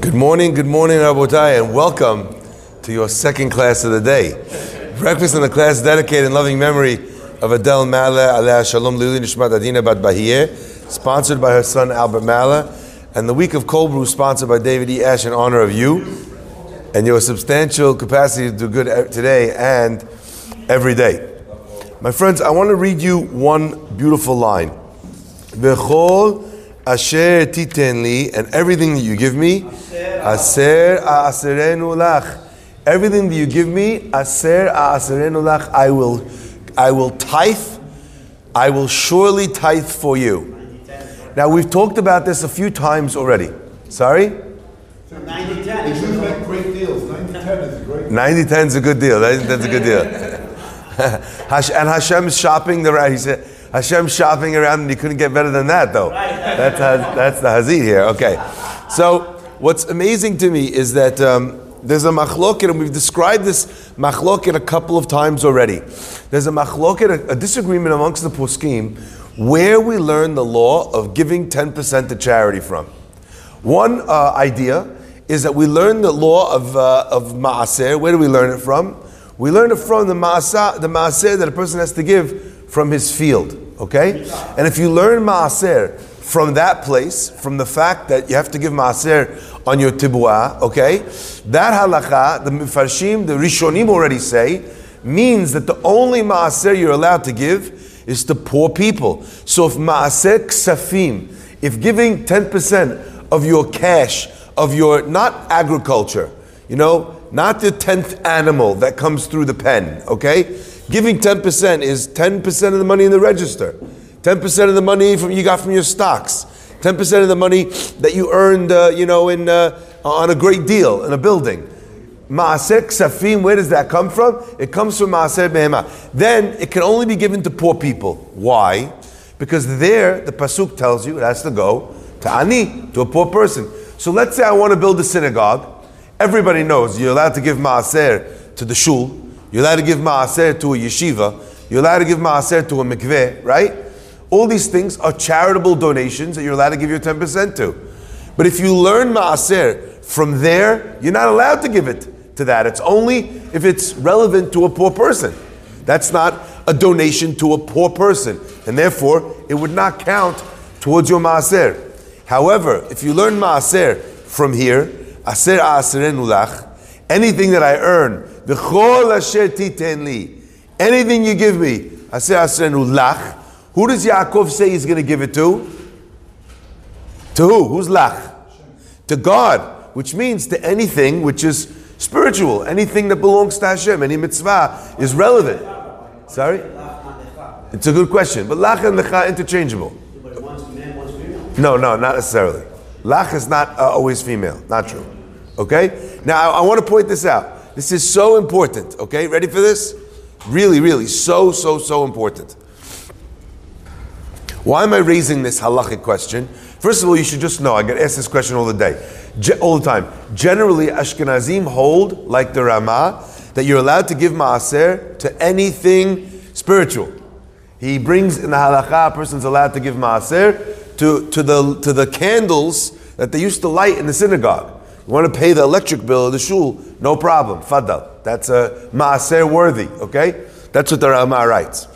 Good morning, good morning, Rabotai, and welcome to your second class of the day. Breakfast in the class dedicated in loving memory of Adele Mala, Aleh Shalom Lili Nishmat Adina Bat Bahiyeh, sponsored by her son Albert Mala, and the week of cold brew sponsored by David E. Ash in honor of you and your substantial capacity to do good today and every day. My friends, I want to read you one beautiful line. V'chol asher titen li, and everything that you give me, aser aaserenu lach. Everything that you give me, aser aaserenu lach, I will, I will tithe, I will surely tithe for you. Now we've talked about this a few times already. Sorry? 90 They do make great deals. 90 10 is a great 90 10 is a good deal. That- That's a good deal. and Hashem is shopping around. He said, Hashem's shopping around, and he couldn't get better than that, though. That's, that's the Hazid here. Okay. So, what's amazing to me is that um, there's a machloket, and we've described this machloket a couple of times already. There's a machloket, a, a disagreement amongst the poskim, where we learn the law of giving 10% to charity from. One uh, idea is that we learn the law of, uh, of maaser. Where do we learn it from? We learn it from the maaser, the maaser that a person has to give from his field. Okay? And if you learn maaser from that place, from the fact that you have to give maaser on your tibua, okay? That halakha, the mifarshim, the rishonim already say, means that the only maaser you're allowed to give is to poor people. So if maaser ksafim, if giving 10% of your cash, of your, not agriculture, you know, not the 10th animal that comes through the pen, okay? Giving 10% is 10% of the money in the register, 10% of the money from you got from your stocks, 10% of the money that you earned, uh, you know, in, uh, on a great deal in a building. Maaser ksafim, where does that come from? It comes from Maaser behema. Then it can only be given to poor people. Why? Because there, the pasuk tells you it has to go to ani, to a poor person. So let's say I want to build a synagogue. Everybody knows you're allowed to give maaser to the shul. You're allowed to give maaser to a yeshiva. You're allowed to give maaser to a mikveh, right? All these things are charitable donations that you're allowed to give your 10% to. But if you learn maaser from there, you're not allowed to give it to that. It's only if it's relevant to a poor person. That's not a donation to a poor person, and therefore it would not count towards your maaser. However, if you learn maaser from here, aser aserenu lach, anything that I earn, v'chol asher titen li, anything you give me, aser aserenu lach, who does Yaakov say he's going to give it to? To who? Who's lach? To God, which means to anything which is spiritual, anything that belongs to Hashem, any mitzvah is relevant. Sorry? It's a good question, but lach and lecha interchangeable. No, no, not necessarily. Lach is not uh, always female. Not true. Okay? Now, I, I want to point this out. This is so important. Okay? Ready for this? Really, really, so, so, so important. Why am I raising this halachic question? First of all, you should just know, I get asked this question all the day, Ge- all the time. Generally, Ashkenazim hold, like the Ramah, that you're allowed to give maaser to anything spiritual. He brings in the halacha, a person's allowed to give maaser to, to, the, to the candles that they used to light in the synagogue. You want to pay the electric bill of the shul, no problem, fadal. That's a maaser worthy, okay? That's what the Ramah writes.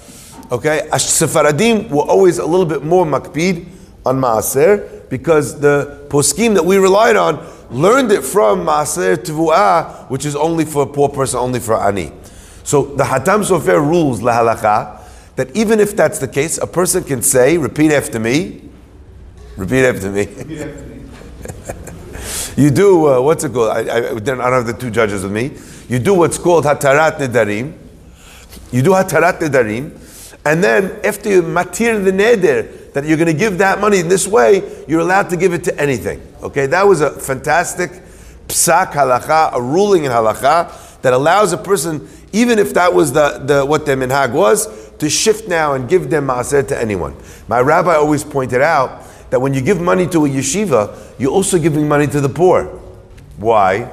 Okay, Ash- Sephardim were always a little bit more makpid on maaser because the poskim that we relied on learned it from maaser tevuah, which is only for a poor person, only for ani. So the Hatam Sofer rules la halakha that even if that's the case, a person can say, repeat after me, repeat after me. you do uh, what's it called? I, I, I don't have the two judges with me. You do what's called hatarat nedarim. You do hatarat nedarim, and then after you matir the neder that you're going to give that money in this way, you're allowed to give it to anything. Okay, that was a fantastic psak halacha, a ruling in halacha that allows a person, even if that was the, the what their minhag was, to shift now and give them maaser to anyone. My rabbi always pointed out that when you give money to a yeshiva, you're also giving money to the poor. Why?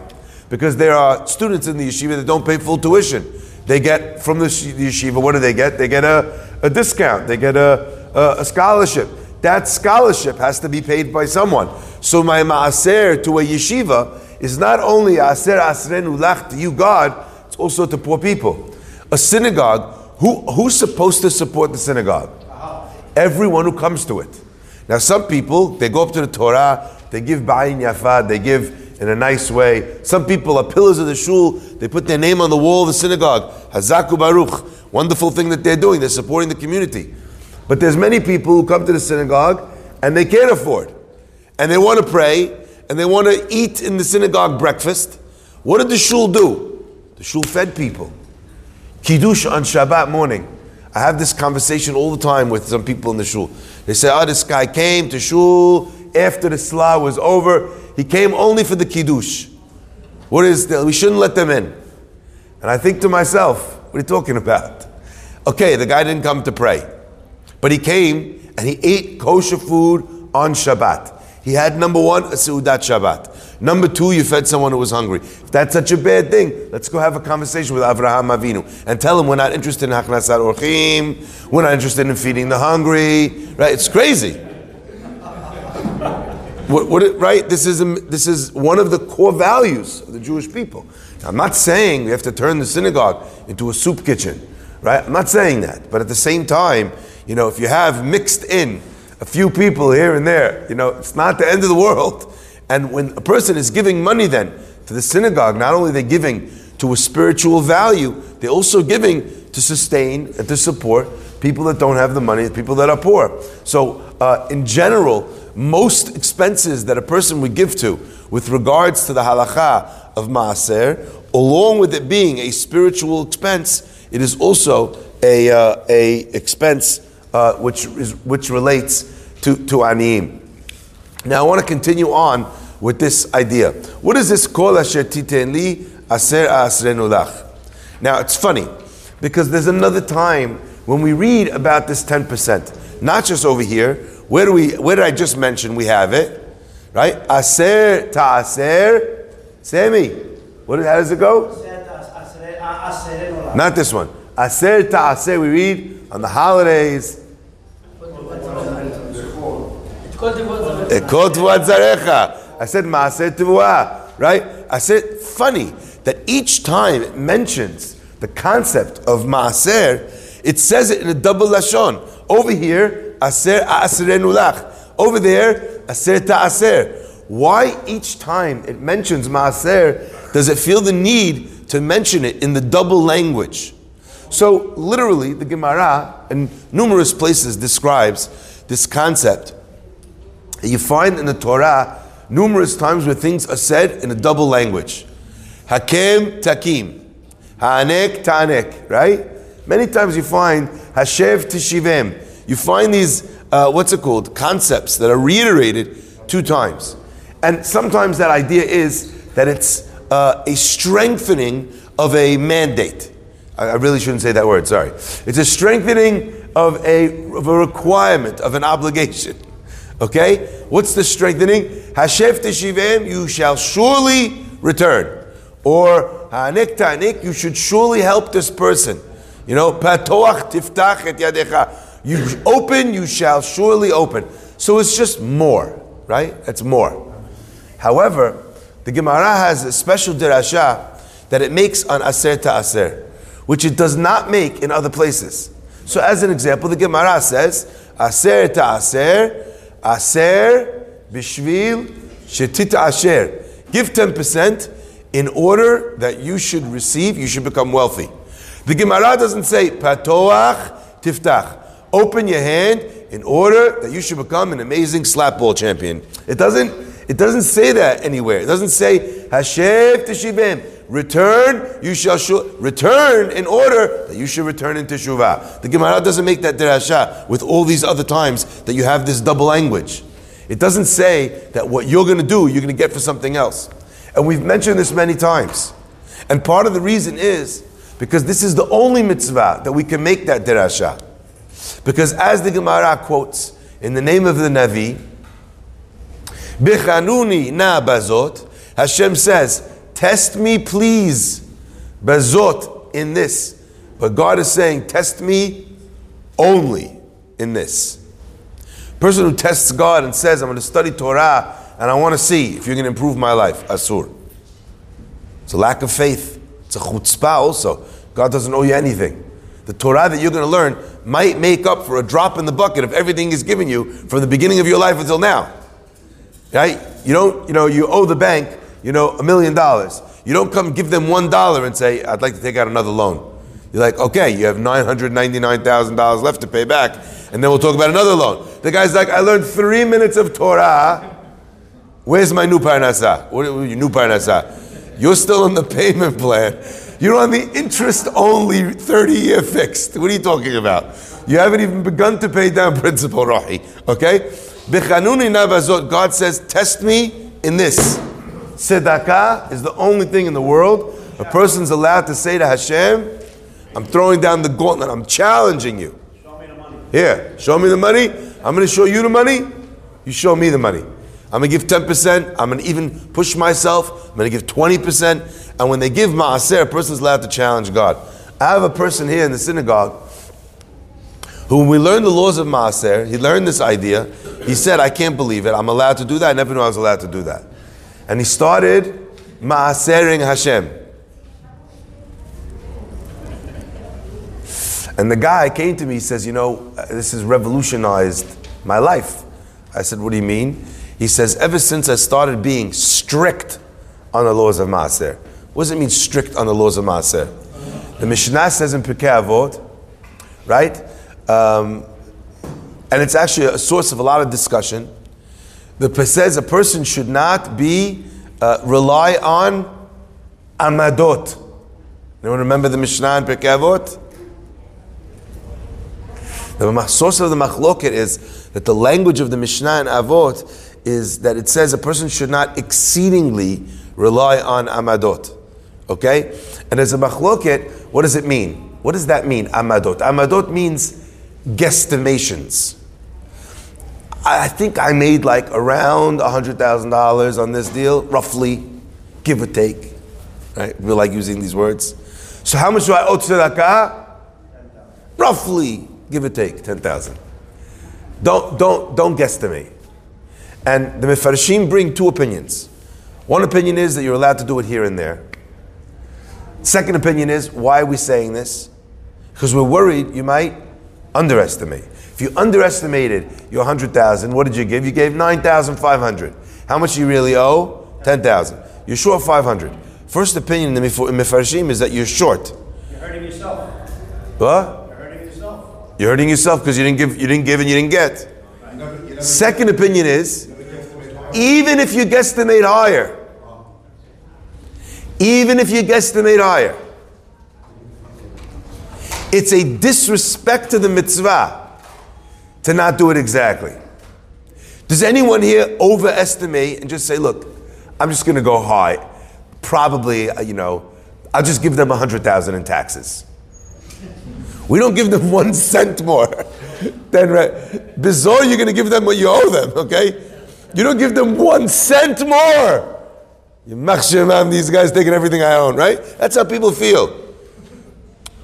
Because there are students in the yeshiva that don't pay full tuition. They get from the yeshiva, what do they get? They get a, a discount, they get a, a, a scholarship. that scholarship has to be paid by someone. So my maaser to a yeshiva is not only aser asrenu lach to you, God, it's also to poor people. A synagogue, who, who's supposed to support the synagogue? Uh-huh. Everyone who comes to it. Now, some people, they go up to the Torah, they give ba'in yafa, they give in a nice way. Some people are pillars of the shul, they put their name on the wall of the synagogue. Hazaku Baruch. Wonderful thing that they're doing, they're supporting the community. But there's many people who come to the synagogue and they can't afford. And they want to pray and they want to eat in the synagogue breakfast. What did the shul do? The shul fed people. Kiddush on Shabbat morning. I have this conversation all the time with some people in the shul. They say, oh, this guy came to shul after the Salah was over. He came only for the Kiddush. What is that? We shouldn't let them in. And I think to myself, what are you talking about? Okay, the guy didn't come to pray. But he came and he ate kosher food on Shabbat. He had number one, a Seudat Shabbat. Number two, you fed someone who was hungry. If that's such a bad thing, let's go have a conversation with Avraham Avinu and tell him we're not interested in Haknasat Orchim, we're not interested in feeding the hungry. Right? It's crazy. What, what right? This is, this is one of the core values of the Jewish people. Now, I'm not saying we have to turn the synagogue into a soup kitchen, right? I'm not saying that. But at the same time, you know, if you have mixed in a few people here and there, you know, it's not the end of the world. And when a person is giving money then to the synagogue, not only are they giving to a spiritual value, they're also giving to sustain and to support people that don't have the money, people that are poor. So, uh, in general, most expenses that a person would give to with regards to the halacha of maaser, along with it being a spiritual expense, it is also a, uh, a expense uh, which, is, which relates to, to aniyim. Now I want to continue on with this idea. What is this kol asher titen li aser asrenu lach? Now it's funny because there's another time when we read about this 10%, not just over here. Where do we? Where did I just mention we have it? Right? Aser ta'aser. Sammy, what? How does it go? Not this one. Aser ta'aser. We read on the holidays. Kol tevuat zarecha. I said maaser tevuah, right? I said funny that each time it mentions the concept of maaser, it says it in a double lashon. Over here, aser aserenu lach. Over there, aser ta'aser. Why each time it mentions maaser does it feel the need to mention it in the double language? So literally, the Gemara in numerous places describes this concept. You find in the Torah numerous times where things are said in a double language. Hakem takim, ha'anek ta'anek, right? Many times you find hashev tishivem. You find these, uh, what's it called, concepts that are reiterated two times. And sometimes that idea is that it's uh, a strengthening of a mandate. I, I really shouldn't say that word, sorry. It's a strengthening of a, of a requirement, of an obligation. Okay? What's the strengthening? Hashev teshivem, you shall surely return. Or ha'anek ta'anek, you should surely help this person. You know, patoach tiftach et yadecha. You open, you shall surely open. So it's just more, right? It's more. However, the Gemara has a special dirasha that it makes on aser ta'aser, which it does not make in other places. So, as an example, the Gemara says aser to aser, bishvil shetit asher. Give ten percent in order that you should receive, you should become wealthy. The Gemara doesn't say patoach tiftach. Open your hand in order that you should become an amazing slapball champion. It doesn't. It doesn't say that anywhere. It doesn't say hashev teshivim. Return, you shall shu- return in order that you should return in teshuvah. The Gemara doesn't make that derasha with all these other times that you have this double language. It doesn't say that what you're going to do, you're going to get for something else. And we've mentioned this many times. And part of the reason is because this is the only mitzvah that we can make that derasha. Because as the Gemara quotes, in the name of the Navi, Bichanuni na bazot, Hashem says, test me please, Bezot, in this. But God is saying, test me only in this. Person who tests God and says, I'm going to study Torah and I want to see if you're going to improve my life. Asur. It's a lack of faith. It's a chutzpah also. God doesn't owe you anything. The Torah that you're going to learn might make up for a drop in the bucket of everything He's given you from the beginning of your life until now. Right? You don't, you know, you owe the bank, you know, a million dollars. You don't come give them one dollar and say, I'd like to take out another loan. You're like, okay, you have $999,000 left to pay back, and then we'll talk about another loan. The guy's like, I learned three minutes of Torah. Where's my new parnasa? What your new parnasa? You're still on the payment plan. You're on the interest only 30 year fixed. What are you talking about? You haven't even begun to pay down principal, Rahi. Okay? God says, test me in this. Tzedakah is the only thing in the world a person's allowed to say to Hashem, I'm throwing down the gauntlet, I'm challenging you. Show me the money. Here, show me the money. I'm going to show you the money. You show me the money. I'm going to give 10%. I'm going to even push myself. I'm going to give 20%. And when they give ma'aser, a person's allowed to challenge God. I have a person here in the synagogue who, when we learned the laws of ma'aser, he learned this idea. He said, I can't believe it. I'm allowed to do that. I never knew I was allowed to do that. And he started ma'asering Hashem. And the guy came to me, he says, You know, uh, this has revolutionized my life. I said, What do you mean? He says, Ever since I started being strict on the laws of Maaser. What does it mean, strict on the laws of Maaser? The Mishnah says in Pirkei Avot, right? Um, and it's actually a source of a lot of discussion. The says a person should not be uh, rely on amadot. Anyone remember the Mishnah in Pirkei Avot? The source of the machloket is that the language of the Mishnah and Avot is that it says a person should not exceedingly rely on amadot. Okay? And as a machloket, what does it mean? What does that mean, amadot? Amadot means guesstimations. I think I made like around $100,000 on this deal, roughly, give or take. Right? We like using these words. So how much do I owe tzedakah? Roughly, give or take, 10,000. Don't, don't, don't guesstimate. And the Mefarshim bring two opinions. One opinion is that you're allowed to do it here and there. Second opinion is, why are we saying this? Because we're worried you might underestimate. If you underestimated your 100,000, what did you give? You gave 9,500. How much do you really owe? 10,000. You're short 500. First opinion in the Mefarshim is that you're short. You're hurting yourself. What? You're hurting yourself. You're hurting yourself because you didn't give, you didn't give, and you didn't get. Second opinion is, even if you guesstimate higher, even if you guesstimate higher, it's a disrespect to the mitzvah to not do it exactly. Does anyone here overestimate and just say, look, I'm just going to go high. Probably, uh, you know, I'll just give them 100,000 in taxes. We don't give them one cent more. then, right, bizarre, you're going to give them what you owe them, okay? You don't give them one cent more. You machshemam, these guys taking everything I own, right? That's how people feel.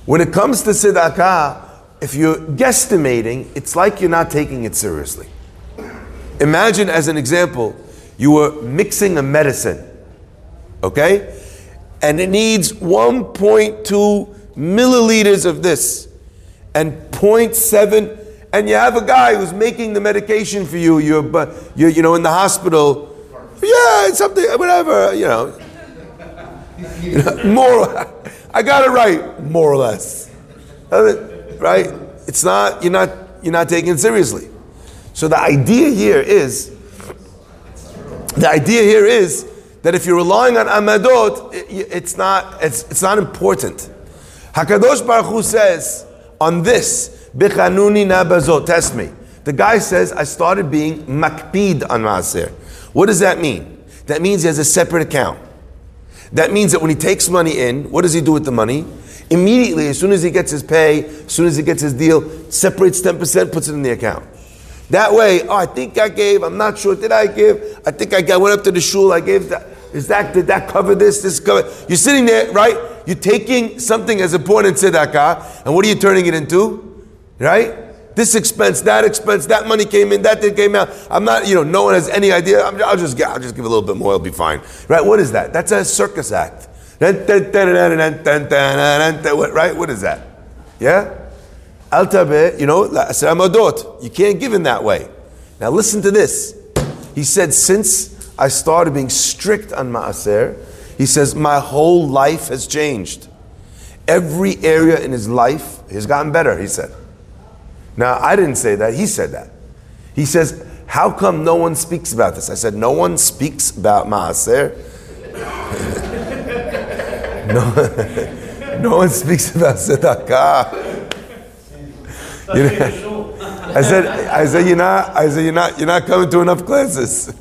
When it comes to tzedakah, if you're guesstimating, it's like you're not taking it seriously. Imagine, as an example, you were mixing a medicine, okay? And it needs 1.2 milliliters of this and 0.7 and you have a guy who's making the medication for you you're, you're you know in the hospital yeah it's something whatever you know, you know more i got it right more or less right? It's not you're not you're not taking it seriously. So the idea here is the idea here is that if you're relying on amadot it, it's not it's, it's not important. Hakadosh baruch hu says on this bichanuni nabazot. Test me. The guy says i started being makpid on maaser. What does that mean? That means he has a separate account. That means that when he takes money in what does he do with the money immediately as soon as he gets his pay as soon as he gets his deal separates 10% puts it in the account that way, oh, I think I gave, I'm not sure, did I give? I think I got, went up to the shul, I gave that. Is that, did that cover this? This cover? You're sitting there, right? You're taking something as important tzedakah, and what are you turning it into? Right? this expense, that expense, that money came in, that did came out. I'm not, you know, no one has any idea. I'm, I'll just I'll just give a little bit more, it'll be fine. Right? What is that? That's a circus act. Right? What is that? Yeah? Al you know, amadot. You can't give in that way. Now listen to this. He said, since I started being strict on maaser, he says, my whole life has changed. Every area in his life has gotten better, he said. Now, I didn't say that, he said that. He says, how come no one speaks about this? I said, no one speaks about maaser. no, no one speaks about tzedakah. You know, I said, I said, you're not, I said, you're not, you're not coming to enough classes.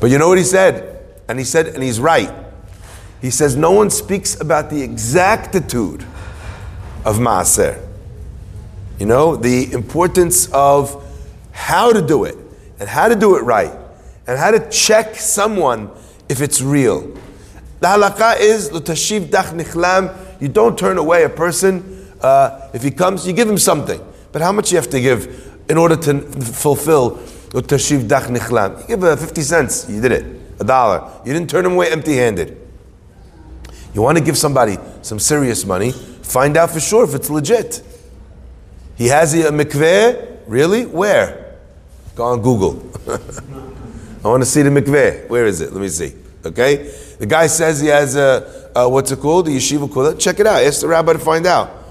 but you know what he said? And he said, and he's right. He says, no one speaks about the exactitude of Maaser. You know, the importance of how to do it, and how to do it right, and how to check someone if it's real. The halakha is, l'tashiv dach nichlam, you don't turn away a person. Uh, if he comes, you give him something. But how much you have to give in order to fulfill l'tashiv dach nichlam? You give uh, 50 cents, you did it a dollar. You didn't turn him away empty handed. You want to give somebody some serious money, find out for sure if it's legit. He has a mikveh, really? Where? Go on Google. I want to see the mikveh. Where is it? Let me see. Okay? The guy says he has a, a what's it called? The yeshiva kula. Check it out. Ask the rabbi to find out.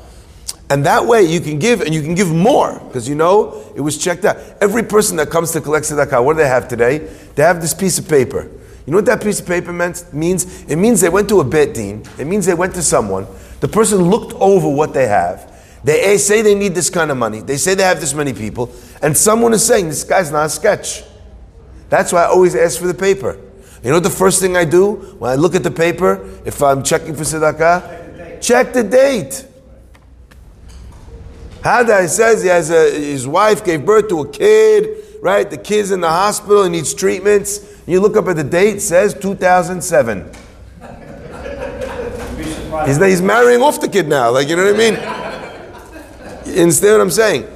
And that way you can give, and you can give more, because you know it was checked out. Every person that comes to collect tzedakah, what do they have today? They have this piece of paper. You know what that piece of paper meant, means? It means they went to a bet din. It means they went to someone. The person looked over what they have. They eh, say they need this kind of money. They say they have this many people. And someone is saying, this guy's not a sketch. That's why I always ask for the paper. You know what the first thing I do when I look at the paper, if I'm checking for tzedakah? Check the date. Hada it says he has a, his wife gave birth to a kid, right? The kid's in the hospital, he needs treatments. You look up at the date, says 2007. He's, he's marrying off the kid now, like, you know what I mean? You understand what I'm saying?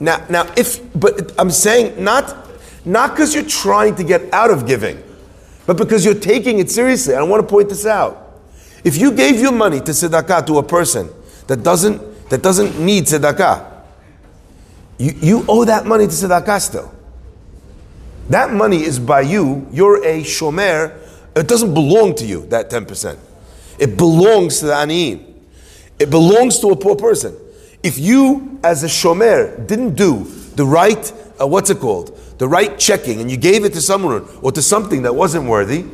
Now, now, if, but I'm saying not, not because you're trying to get out of giving, but because you're taking it seriously. I want to point this out. If you gave your money to tzedakah to a person that doesn't, that doesn't need tzedakah, you, you owe that money to tzedakah still. That money is by you. You're a shomer. It doesn't belong to you, that 10%. It belongs to the aniyim. It belongs to a poor person. If you, as a shomer, didn't do the right, uh, what's it called? The right checking, and you gave it to someone or to something that wasn't worthy,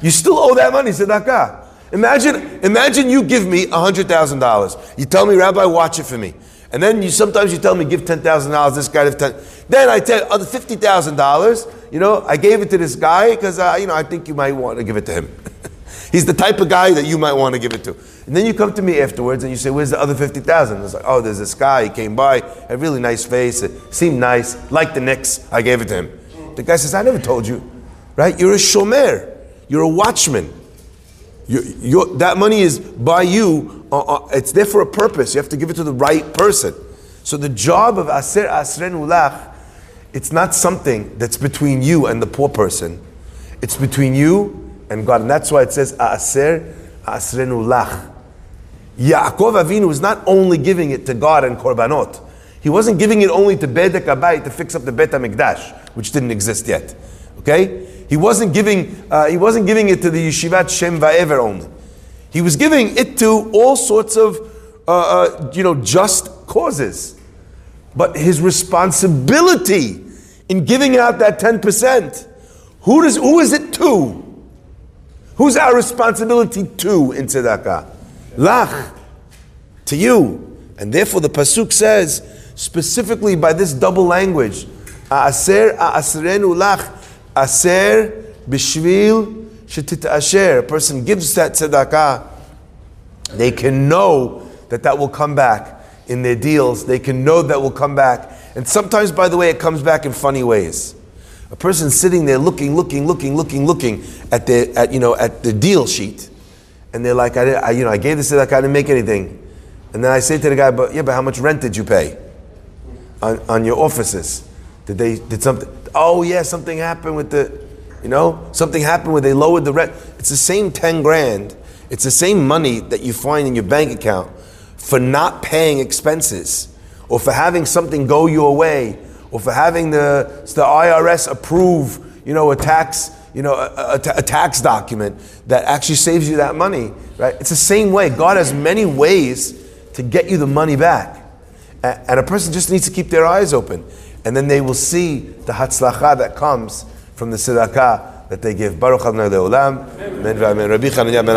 you still owe that money, tzedakah. Imagine, imagine you give me $100,000. You tell me, Rabbi, watch it for me. And then you sometimes you tell me give ten thousand dollars. This guy ten. Then I tell other fifty thousand dollars. You know, I gave it to this guy because uh, you know I think you might want to give it to him. He's the type of guy that you might want to give it to. And then you come to me afterwards and you say, "Where's the other fifty thousand? It's like, "Oh, there's this guy. He came by, had a really nice face. It seemed nice, like the Knicks. I gave it to him." The guy says, "I never told you, right? You're a shomer. You're a watchman. You, that money is by you. Uh, uh, it's there for a purpose. You have to give it to the right person. So the job of aser asrenu lach, it's not something that's between you and the poor person. It's between you and God, and that's why it says aser asrenu lach. Yaakov Avinu is not only giving it to God and korbanot. He wasn't giving it only to Bedek Abayit to fix up the Bet HaMikdash, which didn't exist yet. Okay? He wasn't giving, uh, he wasn't giving it to the Yeshivat Shem Va'ever only. He was giving it to all sorts of, uh, uh, you know, just causes. But his responsibility in giving out that 10%, who, does, who is it to? Who's our responsibility to in tzedakah? Lach, to you. And therefore the Pasuk says, specifically by this double language, A'aser a'asrenu lach, Aser bishvil asher. A person gives that tzedakah, they can know that that will come back in their deals. They can know that will come back. And sometimes, by the way, it comes back in funny ways. A person sitting there looking, looking, looking, looking, looking at the, at, you know, at the deal sheet, and they're like, I, I you know, I gave this tzedakah, I didn't make anything. And then I say to the guy, but yeah, but how much rent did you pay? on, on your offices? Did they did something? Oh yeah, something happened with the, you know, something happened where they lowered the rent. It's the same ten grand. It's the same money that you find in your bank account for not paying expenses, or for having something go your way, or for having the the IRS approve, you know, a tax, you know, a, a- a tax document that actually saves you that money. Right? It's the same way. God has many ways to get you the money back. And a person just needs to keep their eyes open. And then they will see the hatzlacha that comes from the tzedakah that they give. Baruch Adonai Le'olam. Amen. ben